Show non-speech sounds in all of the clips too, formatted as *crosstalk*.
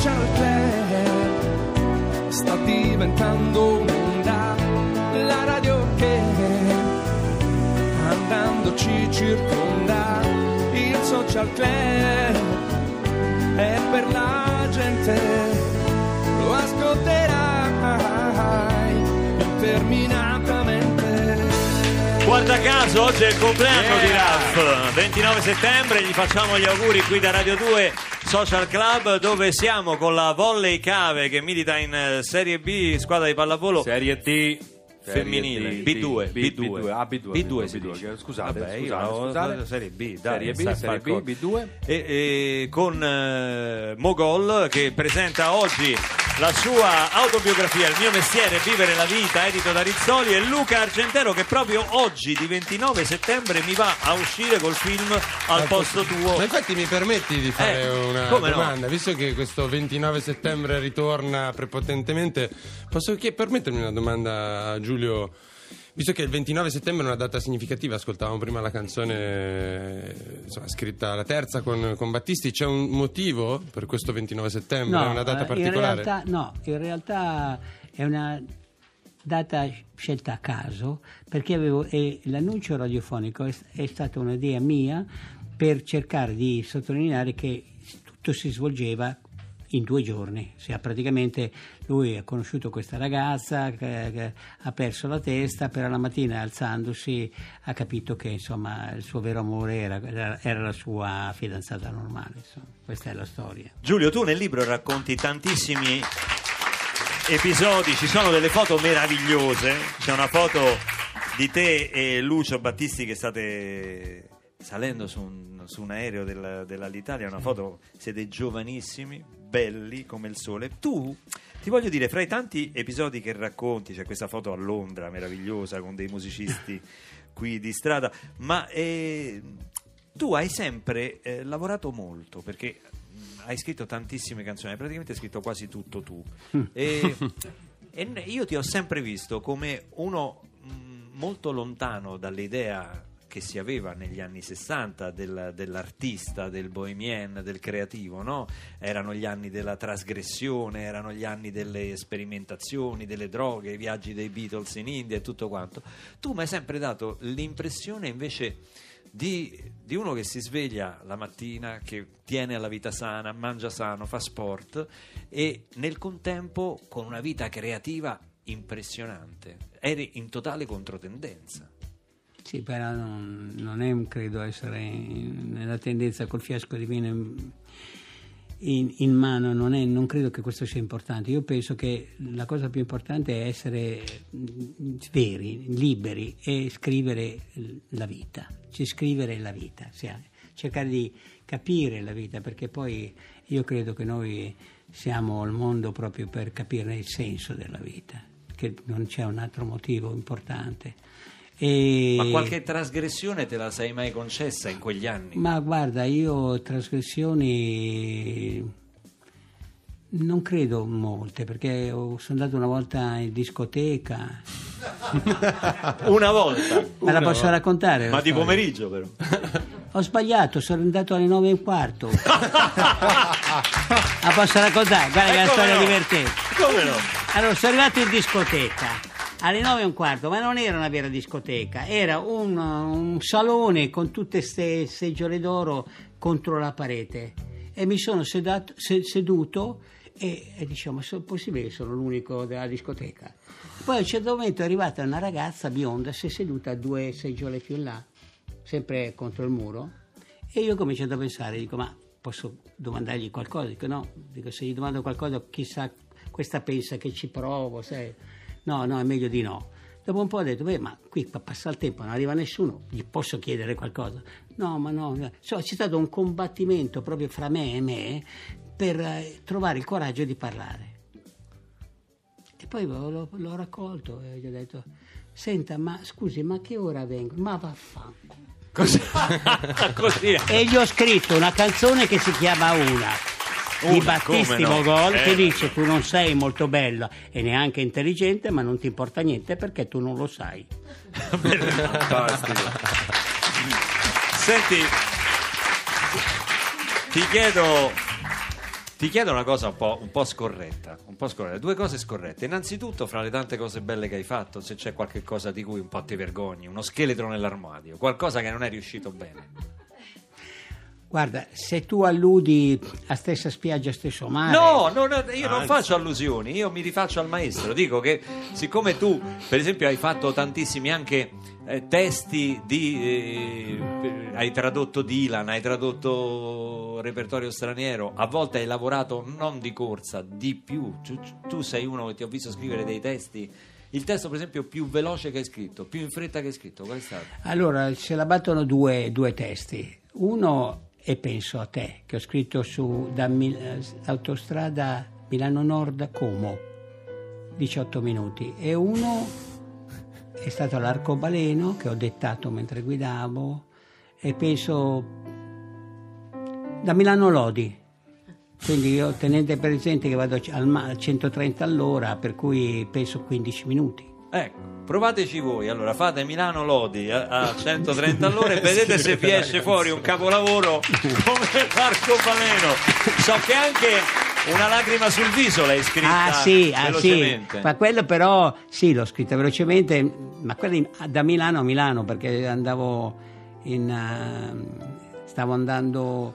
social club sta diventando un'onda, la radio che andandoci circonda, il social club è per la gente, lo ascolterai interminatamente. Guarda caso, oggi è il compleanno di Ralph, 29 settembre, gli facciamo gli auguri qui da Radio 2 Social Club dove siamo con la Volley Cave che milita in eh, Serie B, squadra di pallavolo Serie D femminile, Serie D, B2, B- B2, B2, ah, B2, B2 si B2, dice. scusate, Vabbè, scusate, scusate. Serie B, dai, Serie B, Serie B, B2. E, e con eh, Mogol che presenta oggi la sua autobiografia Il mio mestiere vivere la vita, edito da Rizzoli e Luca Argentero che proprio oggi di 29 settembre mi va a uscire col film Al posto tuo. Ma infatti mi permetti di fare Eh, una come no? domanda, visto che questo 29 settembre ritorna prepotentemente, posso permettermi una domanda a Giulio? Visto che il 29 settembre è una data significativa, ascoltavamo prima la canzone eh, insomma, scritta la terza con, con Battisti, c'è un motivo per questo 29 settembre? è una data eh, particolare? In realtà, no, in realtà è una data scelta a caso perché avevo, e l'annuncio radiofonico è, è stata un'idea mia per cercare di sottolineare che tutto si svolgeva in due giorni, cioè, praticamente lui ha conosciuto questa ragazza che, che ha perso la testa, però la mattina alzandosi ha capito che insomma il suo vero amore era, era- la sua fidanzata normale, insomma. questa è la storia. Giulio, tu nel libro racconti tantissimi episodi, ci sono delle foto meravigliose, c'è una foto di te e Lucio Battisti che state salendo su un, su un aereo del- dell'Alitalia, una foto, siete giovanissimi, belli come il sole. Tu, ti voglio dire, fra i tanti episodi che racconti, c'è questa foto a Londra meravigliosa con dei musicisti *laughs* qui di strada, ma eh, tu hai sempre eh, lavorato molto perché hai scritto tantissime canzoni, hai praticamente scritto quasi tutto tu. E, *laughs* e n- io ti ho sempre visto come uno mh, molto lontano dall'idea che si aveva negli anni 60 del- dell'artista, del bohemien, del creativo, no? Erano gli anni della trasgressione, erano gli anni delle sperimentazioni, delle droghe, i viaggi dei Beatles in India e tutto quanto. Tu mi hai sempre dato l'impressione invece di, di uno che si sveglia la mattina, che tiene alla vita sana, mangia sano, fa sport e nel contempo con una vita creativa impressionante. Eri in totale controtendenza. Sì, però non, non è, credo, essere nella tendenza col fiasco di vino in, in- in mano, non, è- non credo che questo sia importante. Io penso che la cosa più importante è essere mm, veri, liberi e scrivere la vita, cioè scrivere la vita, cioè cercare di capire la vita, perché poi io credo che noi siamo al mondo proprio per capire il senso della vita, che non c'è un altro motivo importante. E- Ma qualche trasgressione te la sei mai concessa in quegli anni? Ma guarda, io trasgressioni non credo molte, perché sono andato una volta in discoteca. *laughs* Una volta, Me la posso raccontare? la ma di storia? pomeriggio però. *laughs* Ho sbagliato, sono andato alle nove e un quarto. *laughs* La posso raccontare? Guarda Eh, che è una storia no? divertente. Come no? Allora, sono arrivato in discoteca alle nove e un quarto, ma non era una vera discoteca, era un, un salone con tutte queste seggiole d'oro contro la parete. E mi sono sedato- se- seduto e, e dicevo, ma è possibile che sono l'unico della discoteca? Poi a un certo momento è arrivata una ragazza bionda, si è seduta a due seggiole più in là, sempre contro il muro, e io ho cominciato a pensare, dico, ma posso domandargli qualcosa? Dico, no, dico, se gli domando qualcosa, chissà, questa pensa che ci provo, sai? No, no, è meglio di no. Dopo un po' ho detto, beh, ma qui pa- passa il tempo, non arriva nessuno, gli posso chiedere qualcosa? No, ma no, no. Insomma, c'è stato un combattimento proprio fra me e me per eh, trovare il coraggio di parlare. E poi l'ho, l'ho raccolto e gli ho detto, senta, ma scusi, ma che ora vengo? Ma vaffanculo. *laughs* Così. E gli ho scritto una canzone che si chiama Una. Di Una, Battisti come no? Mogol Eh, che dice tu non sei molto bella e neanche intelligente ma non ti importa niente perché tu non lo sai Fantastico. Senti, ti chiedo, Ti chiedo una cosa un po', un po' scorretta, un po' scorretta, due cose scorrette. Innanzitutto, fra le tante cose belle che hai fatto, se c'è qualche cosa di cui un po' ti vergogni, uno scheletro nell'armadio, qualcosa che non è riuscito bene. Guarda, se tu alludi a stessa spiaggia, stesso mare. No, no, no, io non faccio allusioni, io mi rifaccio al maestro. Dico che siccome tu, per esempio, hai fatto tantissimi anche eh, testi di. eh, hai tradotto Dylan, hai tradotto repertorio straniero, a volte hai lavorato non di corsa, di più. Tu, tu sei uno che ti ho visto scrivere dei testi. Il testo, per esempio, più veloce che hai scritto, più in fretta che hai scritto, qual è stato? Allora, se la battono due, due testi. Uno è Penso a te, che ho scritto su da Mil- autostrada Milano Nord Como, 18 minuti. E uno è stato l'arcobaleno che ho dettato mentre guidavo e penso da Milano Lodi. Quindi io tenete presente che vado a 130 all'ora, per cui penso 15 minuti. Ecco, provateci voi. Allora, fate Milano Lodi a, a 130 all'ora e *laughs* vedete se vi esce fuori un capolavoro come l'arcobaleno. So che anche una lacrima sul viso l'hai scritta Ah sì, ah, sì, velocemente. ma quello però sì, l'ho scritta velocemente, ma quella in- da Milano a Milano perché andavo in... eh, stavo andando...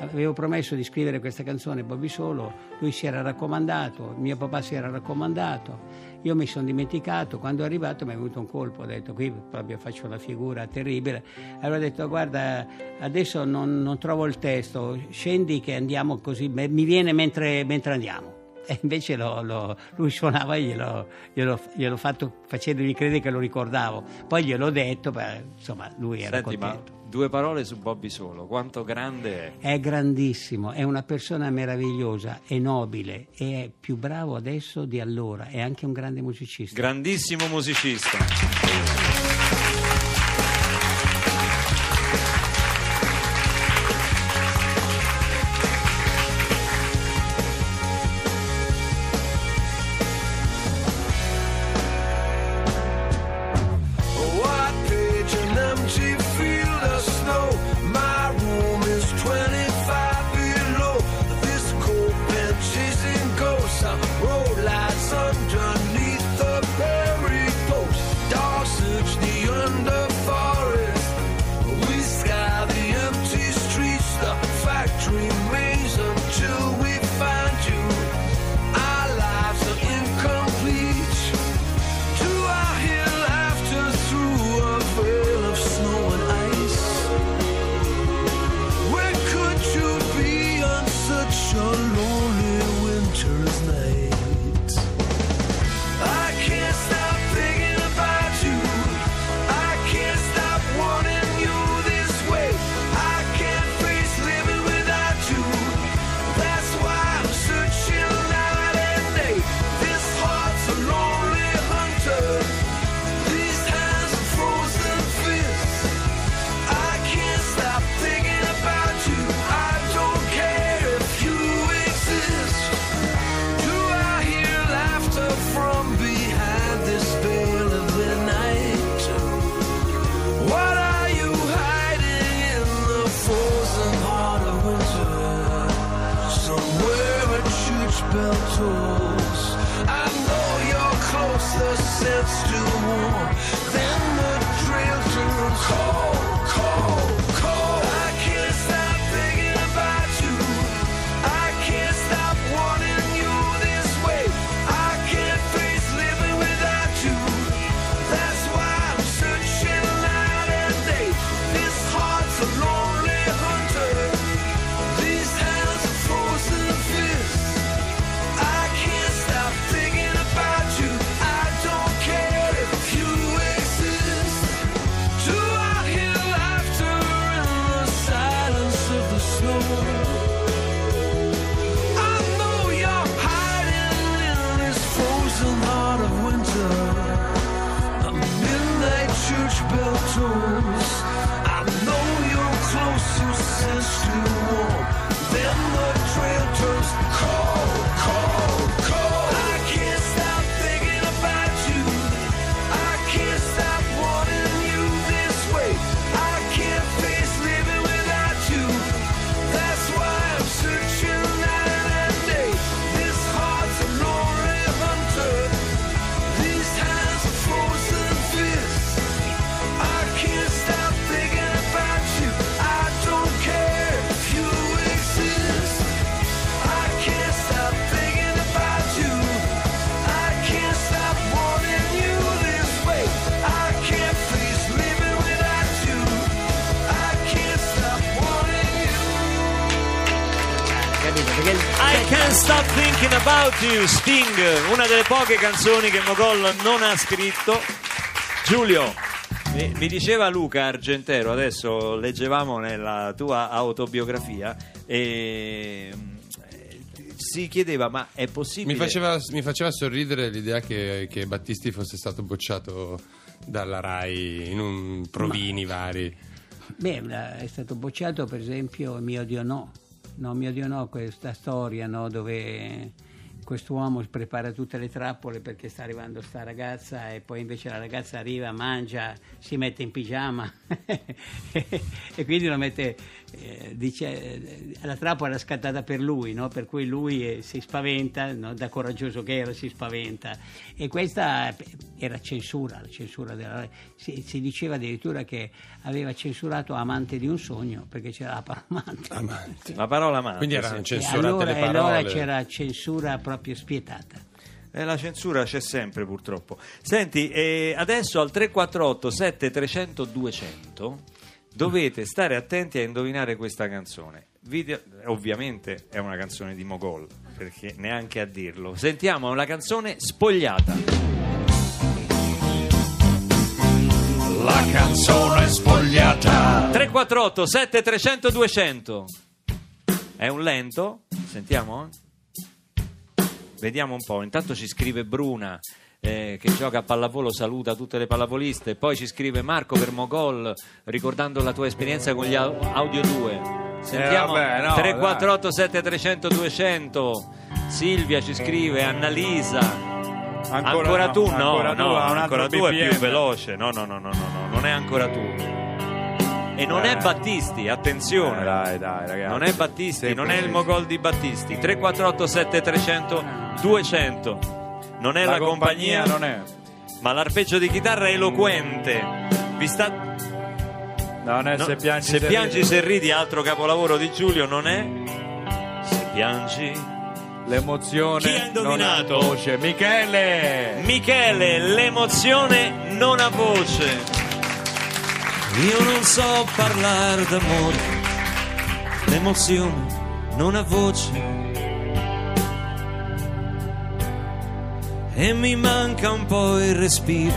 avevo promesso di scrivere questa canzone Bobby Solo, lui si era raccomandato, mio papà si era raccomandato, io mi sono dimenticato, quando è arrivato mi è venuto un colpo, ho detto qui proprio faccio una figura terribile, allora ho detto guarda adesso non, non trovo il testo, scendi che andiamo così, mi viene mentre, mentre andiamo. E invece lo- lo- lui suonava e glielo, glielo, gliel'ho fatto facendogli credere che lo ricordavo. Poi gliel'ho detto, beh, insomma, lui era Senti, ma contento. Due parole su Bobby Solo. Quanto grande è? È grandissimo, è una persona meravigliosa, è nobile, è più bravo adesso di allora, è anche un grande musicista. Grandissimo musicista. The scent's still warm. Then the trail turns cold, cold. Church bell tolls. I know you're close, you sense still warm. Then the trail turns cold, I Can't Stop Thinking About You, Sting, una delle poche canzoni che Mogol non ha scritto. Giulio, mi, mi diceva Luca Argentero, adesso leggevamo nella tua autobiografia, e, eh, si chiedeva ma è possibile... Mi faceva, mi faceva sorridere l'idea che, che Battisti fosse stato bocciato dalla RAI in un provini vari. Beh, è stato bocciato per esempio Mio Dio no, no Mio Dio no, questa storia no, dove quest'uomo prepara tutte le trappole perché sta arrivando sta ragazza e poi invece la ragazza arriva, mangia, si mette in pigiama *laughs* e quindi lo mette, eh, dice, eh, la trappola era scattata per lui, no? per cui lui eh, si spaventa, no? da coraggioso che era si spaventa e questa era censura, la censura della si, si diceva addirittura che aveva censurato Amante di un sogno perché c'era la parola amante. Amante. La parola amante. Quindi sì. erano E censurate allora, le e parole. allora c'era censura proprio spietata. Eh, la censura c'è sempre purtroppo. Senti, eh, adesso al 348 7300 200 dovete stare attenti a indovinare questa canzone. Video- ovviamente è una canzone di Mogol, perché neanche a dirlo. Sentiamo una canzone spogliata. La canzone spogliata. 348 7300 200 È un lento? Sentiamo? Vediamo un po'. Intanto ci scrive Bruna eh, che gioca a pallavolo, saluta tutte le pallavoliste. Poi ci scrive Marco per Mogol ricordando la tua esperienza con gli au- Audio 2. Sentiamo Eh, vabbè, no, 348 7300 200 Silvia ci scrive, Annalisa. Ancora, no, tu? No, ancora tu, no, un ancora tu è più veloce. No, no, no, no, no, no, non è ancora tu. E non è Eh. Battisti, attenzione. Eh, dai, dai, ragazzi. Non è Battisti, Sempre non è il. Mogol di Battisti. 348 7300 200. Non è la, La compagnia non è. ma l'arpeggio di chitarra è eloquente. Vi sta Non è no, se piangi se se piangi ridi. se ridi, altro capolavoro di Giulio non è Se piangi L'emozione Chi ha indovinato? non ha voce. Michele! Michele, l'emozione non ha voce. Io non so parlare d'amore, l'emozione non ha voce. E mi manca un po' il respiro.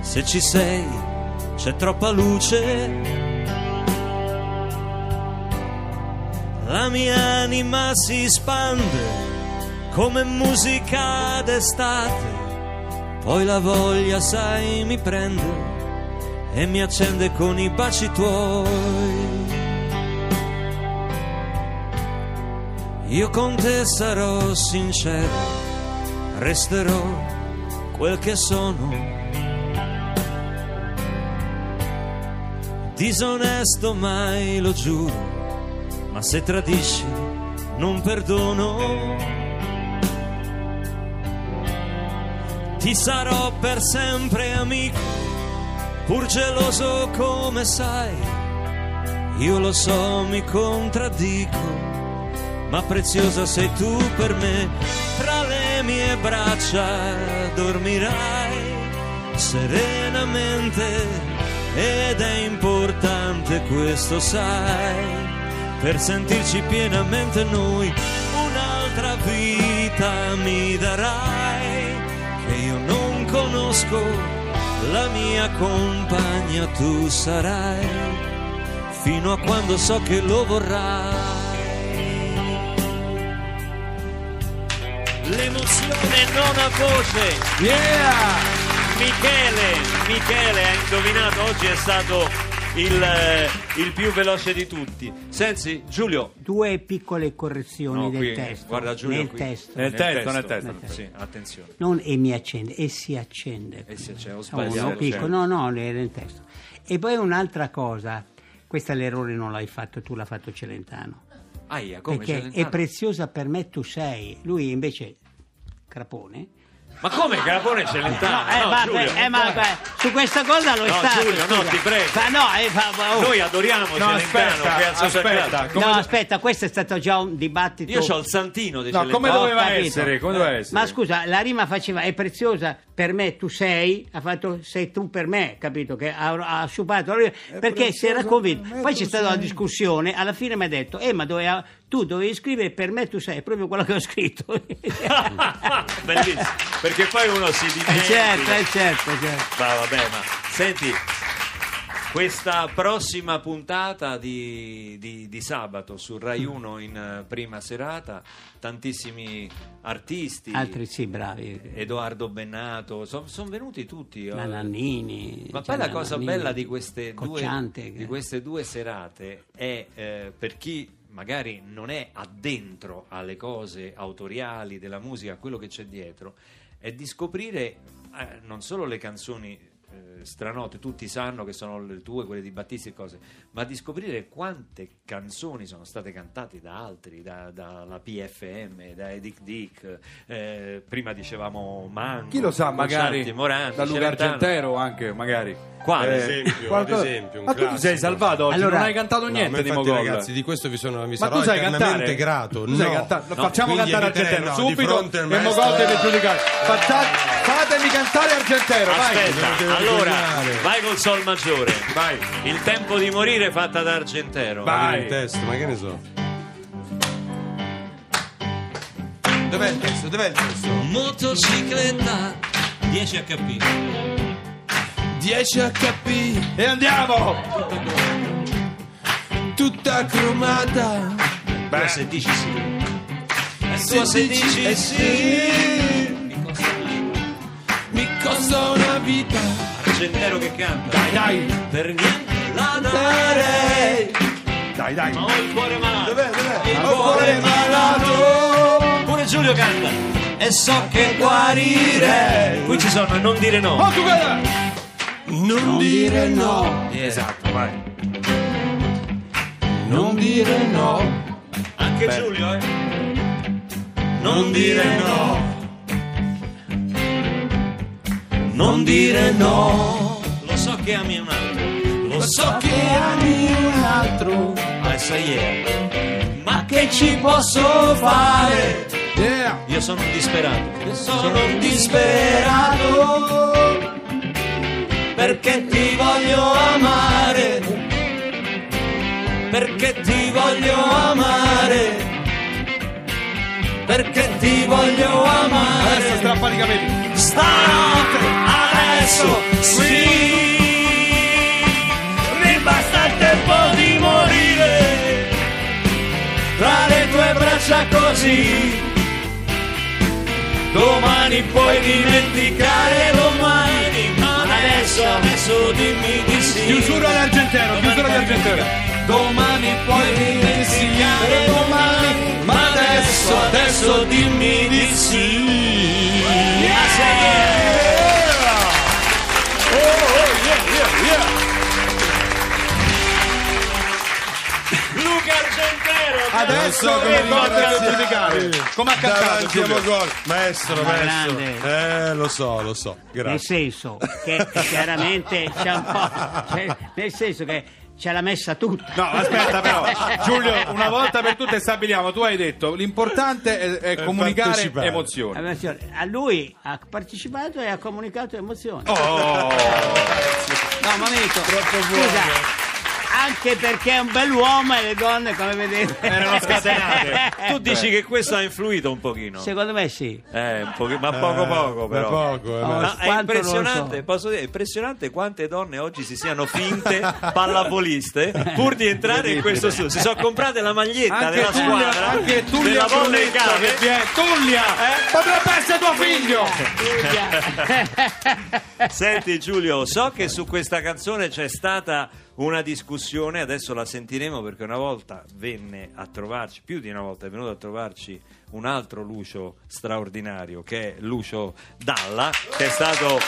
Se ci sei, c'è troppa luce. La mia anima si spande come musica d'estate. Poi la voglia, sai, mi prende e mi accende con i baci tuoi. Io con te sarò sincero, resterò quel che sono. Disonesto mai lo giuro, ma se tradisci non perdono. Ti sarò per sempre amico, pur geloso come sai. Io lo so, mi contraddico, ma preziosa sei tu per me. Tra le mie braccia dormirai serenamente ed è importante questo sai, per sentirci pienamente noi. Un'altra vita mi darai che io non conosco, la mia compagna tu sarai, fino a quando so che lo vorrai. L'emozione non ha voce. Yeah! Michele, Michele ha indovinato, oggi è stato il, eh, il più veloce di tutti. Sensi, Giulio. Due piccole correzioni No, del qui, testo. guarda Giulio nel qui. testo. Nel testo, nel testo. Sì, attenzione. Non e mi accende, e si accende. E se c'è, ho No, sbagliato. no, piccolo, no, no, nel nel testo. E poi un'altra cosa, questa l'errore non l'hai fatto tu, l'ha fatto Celentano. Aia, come perché è preziosa per me tu sei. Lui invece, Crapone. Ma come Capone Celentano? eh, No, ma, Giulio. eh, ma- su questa cosa lo è No, stato. Giulio, no, ti prego. Ma no, eh, ma- oh. Noi adoriamo No, Celentano, aspetta, aspetta. c'è come no, do- aspetta, questo è stato già un dibattito. Io ho il santino di No, Celentano. come doveva essere? Come doveva essere? Ma scusa, la rima faceva è preziosa per me tu sei, ha fatto sei tu per me, capito? Che ha, ha sciupato perché si era convinto. Poi c'è stata una sei. discussione, alla fine mi ha detto, eh, ma doveva- tu dovevi scrivere per me tu sei, è proprio quello che ho scritto. *laughs* Bellissimo. Perché poi uno si Eh, dimentica. certo, eh, certo, certo. Ma vabbè, ma senti, questa prossima puntata di, di- di sabato su Rai 1 in eh, prima serata, tantissimi artisti, Altri sì, bravi. Edoardo Bennato, sono venuti tutti. eh. La Nannini. Ma cioè, poi la cosa Nannini, bella di queste, due, di queste due serate è eh, per chi magari non è addentro alle cose autoriali della musica, a quello che c'è dietro, è di scoprire eh, non solo le canzoni eh, stranote, tutti sanno che sono le tue, quelle di Battisti e cose, ma di scoprire quante canzoni sono state cantate da altri, da- dalla PFM, da Edic Dick, eh, prima dicevamo Mango, Chi lo sa, magari Morandi, da Luca. Argentero anche, magari. Quale? Eh, Ad esempio, qualcosa- ad esempio, un Ma tu ti sei classico. salvato oggi, Allora- non hai cantato No, niente ma di Mogol. ragazzi, di questo vi, sono, vi Ma sarò tu sai eternamente cantare? grato. Tu No. cantare? No, Facciamo quindi cantare Argentero no, subito e Mogol deve giudicare. Faccia- fatemi cantare Argentero, vai. Aspetta, devo allora terminare. vai col sol maggiore. Vai. Il tempo di morire fatta da Argentero. Vai. il testo, ma che ne so. Dov'è il testo? Dov'è il testo? Motocicletta 10 HP. 10 HP, E andiamo! tutta cromata. Beh, se dici sì. Se se dici dici sì. sì. Mi costa male. Mi costa una vita. Argentero che canta. Dai, dai, Per niente la darei. dai, dai. Ma ho il cuore malato. Dov'è? Dov'è? Il Ho cuore cuore malato. Pure Giulio canta. E so che guarire. Qui ci sono non dire no. Tu guarda! Non dire no. Esatto, vai. Non dire no. Anche Giulio, eh. Non dire no. Non dire no. Lo so che ami un altro. Lo so che ami un altro. Adesso yeah. Ma che ci posso fare? Yeah! Io sono un disperato. Io sono un disperato. Perché ti voglio amare. Perché ti voglio amare. Perché ti voglio Adesso amare. strappati i capelli. Stanotte, adesso sì. Mi basta il tempo di morire. Tra le tue braccia così. Domani puoi dimenticare domani. Ma adesso, adesso dimmi di sì. Chiusura di Argentero, chiusura di Argentero. Domani puoi dimenticare Adesso come giudicare. Come ha cantato? Mogol. Maestro, Ma maestro. grande. Eh, lo so, lo so. Nel Grazie. senso che chiaramente c'è un po'. cioè, nel senso che ce l'ha messa tutta. No, aspetta però, *laughs* Giulio, una volta per tutte stabiliamo, tu hai detto l'importante è, è È comunicare emozioni. A lui ha partecipato e ha comunicato emozioni. Oh, No, momento. Scusa. Anche perché è un bell'uomo e le donne, come vedete, erano *laughs* scatenate. Tu dici che questo ha influito un pochino? Secondo me sì. Eh, un pochi- ma poco poco Ma però. poco, eh, Oh, ma- è Quanto non lo impressionante, so. posso dire, è impressionante quante donne oggi si siano finte *laughs* pallavoliste pur di entrare in questo studio. Si sono comprate la maglietta anche della Tullia, squadra anche Tullia della che viene- Tullia, potrebbe essere tuo figlio. Senti Giulio, so che su questa canzone c'è stata una discussione, adesso la sentiremo perché una volta venne a trovarci, più di una volta è venuto a trovarci un altro Lucio straordinario che è Lucio Dalla, che è stato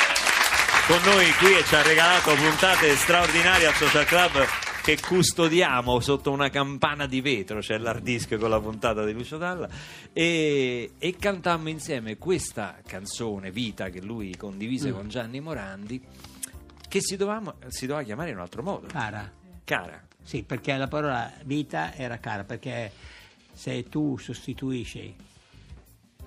con noi qui e ci ha regalato puntate straordinarie al Social Club che custodiamo sotto una campana di vetro, c'è l'hard disk con la puntata di Lucio Dalla e, e cantammo insieme questa canzone Vita che lui condivise con Gianni Morandi che si doveva, si doveva chiamare in un altro modo. Cara. Cara. Sì, perché la parola vita era cara, perché se tu sostituisci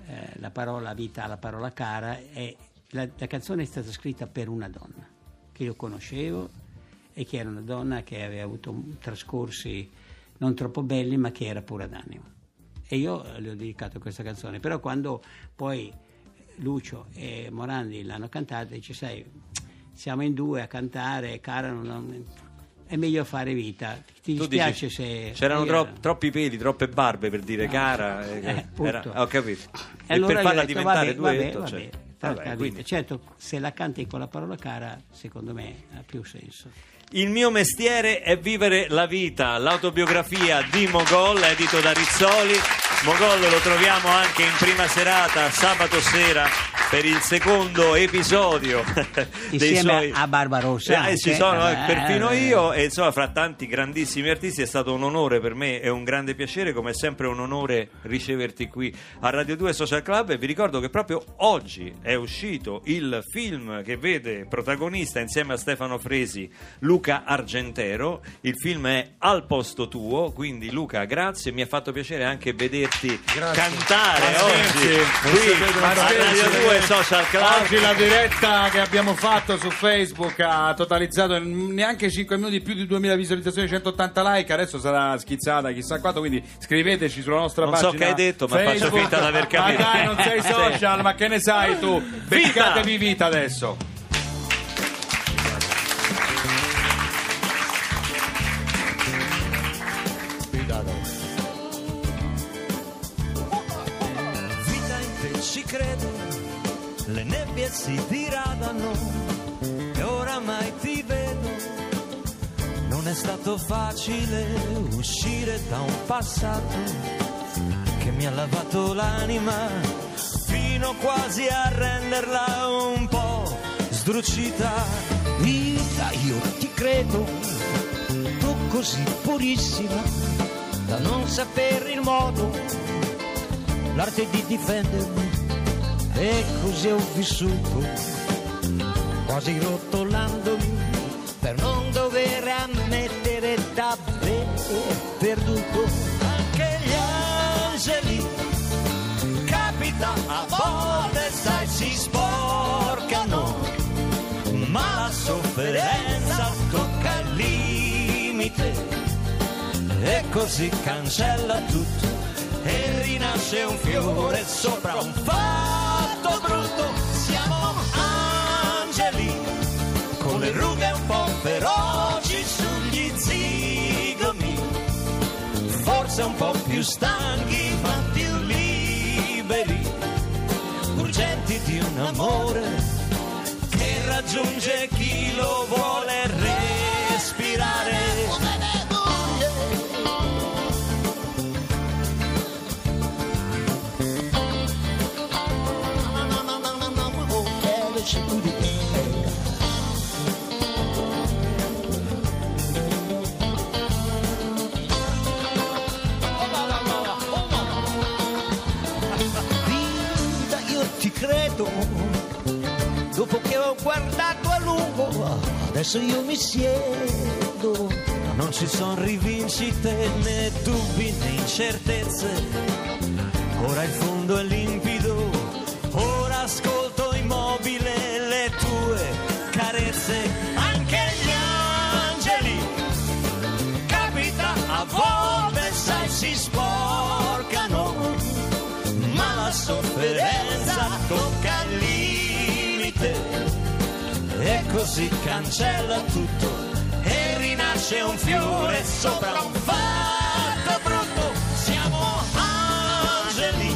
eh, la parola vita alla parola cara è la, la canzone è stata scritta per una donna che io conoscevo e che era una donna che aveva avuto trascorsi non troppo belli ma che era pura d'animo. E io le ho dedicato questa canzone, però quando poi Lucio e Morandi l'hanno cantata, dice sai, siamo in due a cantare, cara, non- è meglio fare vita. Ti Tu dispiace dici, se... c'erano tro- troppi peli, troppe barbe per dire cara. eh, Eh, era- ho capito. E allora per farla detto, diventare vabbè, vabbè, duetto, vabbè, cioè, vabbè, quindi- Certo, se la canti con la parola cara, secondo me ha più senso. Il mio mestiere è vivere la vita, l'autobiografia di Mogol, edito da Rizzoli. Mogol lo troviamo anche in prima serata, sabato sera, per il secondo episodio *laughs* dei Insieme suoi... a Barbarossa. Eh, ci sono eh, Eh, perfino eh, io e insomma fra tanti grandissimi artisti è stato un onore per me e un grande piacere come è sempre un onore riceverti qui a Radio 2 Social Club e vi ricordo che proprio oggi è uscito il film che vede protagonista insieme a Stefano Fresi Luca Argentero il film è Al posto tuo quindi Luca grazie mi ha fatto piacere anche vederti Grazie. cantare Ma oggi scherzi? qui a Radio scherzi? 2 Social Club Oggi la diretta che abbiamo fatto su Facebook ha totalizzato neanche 5 minuti più di 2000 visualizzazioni, 180 like, adesso sarà schizzata chissà quanto, quindi scriveteci sulla nostra Non so pagina. che hai detto, ma faccio Facebook. finta di aver capito. Ma dai, non sei *laughs* social, ma che ne sai tu? Beccatevi vita adesso. Vita in te ci credo, le nebbie si diradano e oramai ti vedo. Non è stato facile uscire da un passato che mi ha lavato l'anima fino quasi a renderla un po' sdrucita. Vita, io ti credo, tu così purissima da non sapere il modo l'arte di difendermi e così ho vissuto quasi rotolandomi per non dover ammettere d'aver perduto sofferenza tocca il limite. E così cancella tutto e rinasce un fiore sopra un fatto brutto. Siamo angeli con le rughe un po' feroci sugli zigomi, forse un po' più stanchi ma più liberi, urgenti di un amore che raggiunge lo vuole respirare. Adesso io mi siedo. Non ci sono rivincite né dubbi né incertezze. Ora il fondo è limpido, ora ascolto immobile le tue carezze. Anche gli angeli capita a volte, sai, si sporcano, ma la sofferenza così cancella tutto e rinasce un fiore sopra un fatto brutto. Siamo angeli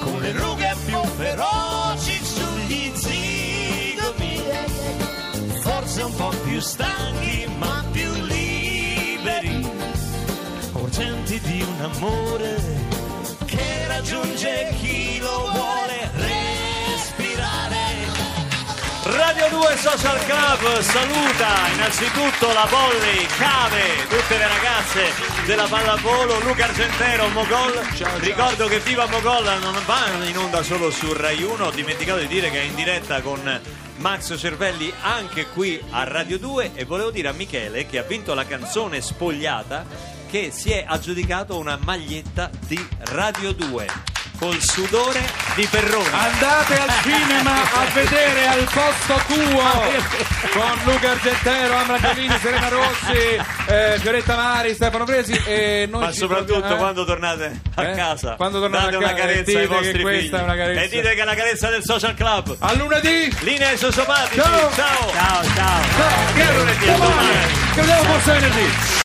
con le rughe più feroci sugli zigomi, forse un po' più stanchi ma più liberi, urgenti di un amore che raggiunge chi lo vuole Radio 2 Social Club saluta innanzitutto la Polly, Cave, tutte le ragazze della pallavolo, Luca Argentero, Mogol. Ricordo che Viva Mogol non va in onda solo su Rai 1, ho dimenticato di dire che è in diretta con Max Cervelli anche qui a Radio 2 e volevo dire a Michele che ha vinto la canzone Spogliata che si è aggiudicato una maglietta di Radio 2. Col sudore di Perrone. Andate al cinema a vedere al posto tuo con Luca Argentero, Amra Giannini, Serena Rossi, eh, Fioretta Mari, Stefano Presi e noi Ma soprattutto eh? quando tornate a Eh? casa, Quando tornate date a una casa e carezza ai che vostri figli una e dite che è la carezza del social club. A lunedì! Linea ai sociopatici. Ciao. ciao. Ciao, ciao. Ciao, che è lunedì? a domani. Che vediamo forse venerdì!